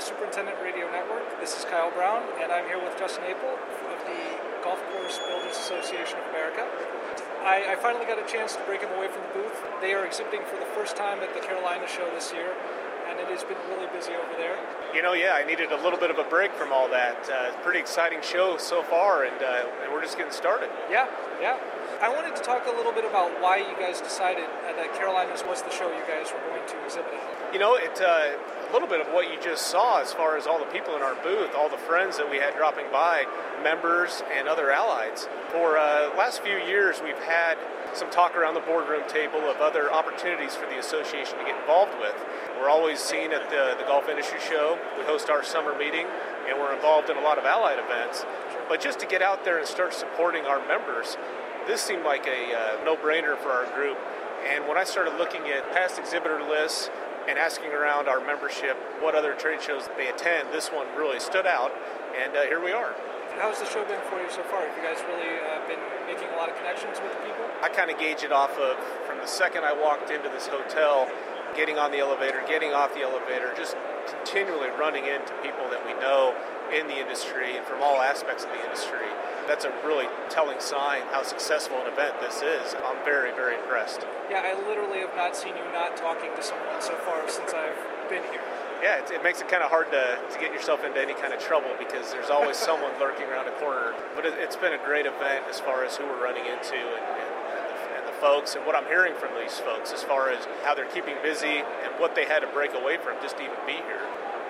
Superintendent Radio Network. This is Kyle Brown, and I'm here with Justin Apel of the Golf Course Builders Association of America. I, I finally got a chance to break him away from the booth. They are exhibiting for the first time at the Carolina show this year, and it has been really busy over there. You know, yeah, I needed a little bit of a break from all that. Uh, pretty exciting show so far, and, uh, and we're just getting started. Yeah, yeah. I wanted to talk a little bit about why you guys decided that Carolinas was the show you guys were going to exhibit at. You know, it uh, a little bit of what you just saw as far as all the people in our booth, all the friends that we had dropping by, members and other allies. For uh, last few years, we've had some talk around the boardroom table of other opportunities for the association to get involved with. We're always seen at the, the Golf Industry Show. We host our summer meeting, and we're involved in a lot of allied events. But just to get out there and start supporting our members, this seemed like a uh, no-brainer for our group. And when I started looking at past exhibitor lists and asking around our membership what other trade shows they attend, this one really stood out. And uh, here we are. How's the show been for you so far? Have you guys really uh, been making a lot of connections with the people? I kind of gauge it off of from the second I walked into this hotel, getting on the elevator, getting off the elevator, just continually running into people that we know in the industry and from all aspects of the industry. That's a really telling sign how successful an event this is. I'm very, very impressed. Yeah, I literally have not seen you not talking to someone so far since I've been here. Yeah, it, it makes it kind of hard to, to get yourself into any kind of trouble because there's always someone lurking around a corner. But it, has been a great event as far as who we're running into and, and, and, the, and the folks and what I'm hearing from these folks as far as how they're keeping busy and what they had to break away from just to even be here.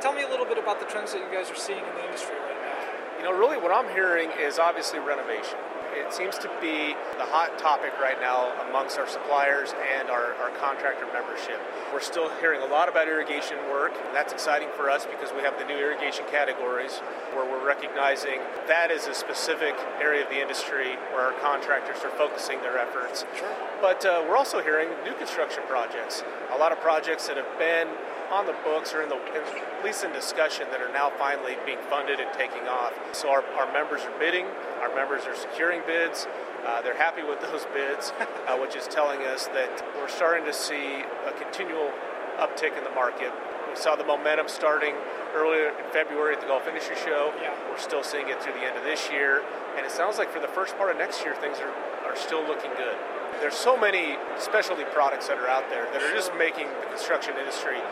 Tell me a little bit about the trends that you guys are seeing in the industry right now. You know, really what I'm hearing is obviously renovation. It seems to be the hot topic right now amongst our suppliers and our, our contractor membership. We're still hearing a lot about irrigation work. And that's exciting for us because we have the new irrigation categories where we're recognizing that is a specific area of the industry where our contractors are focusing their efforts. Sure. But uh, we're also hearing new construction projects. A lot of projects that have been on the books or in the at least in discussion that are now finally being funded and taking off. So our, our members are bidding, our members are securing bids. Uh, they're happy with those bids, uh, which is telling us that we're starting to see a continual uptick in the market. We saw the momentum starting earlier in February at the Golf Industry Show. Yeah. We're still seeing it through the end of this year. And it sounds like for the first part of next year, things are, are still looking good. There's so many specialty products that are out there that are just making the construction industry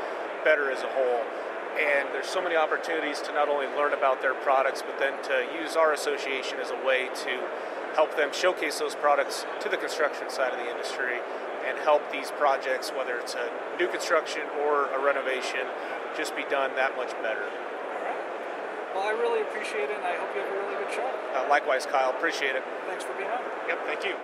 better as a whole. And there's so many opportunities to not only learn about their products, but then to use our association as a way to help them showcase those products to the construction side of the industry and help these projects, whether it's a new construction or a renovation, just be done that much better. All right. Well, I really appreciate it, and I hope you have a really good show. Uh, likewise, Kyle, appreciate it. Thanks for being on. Yep, thank you.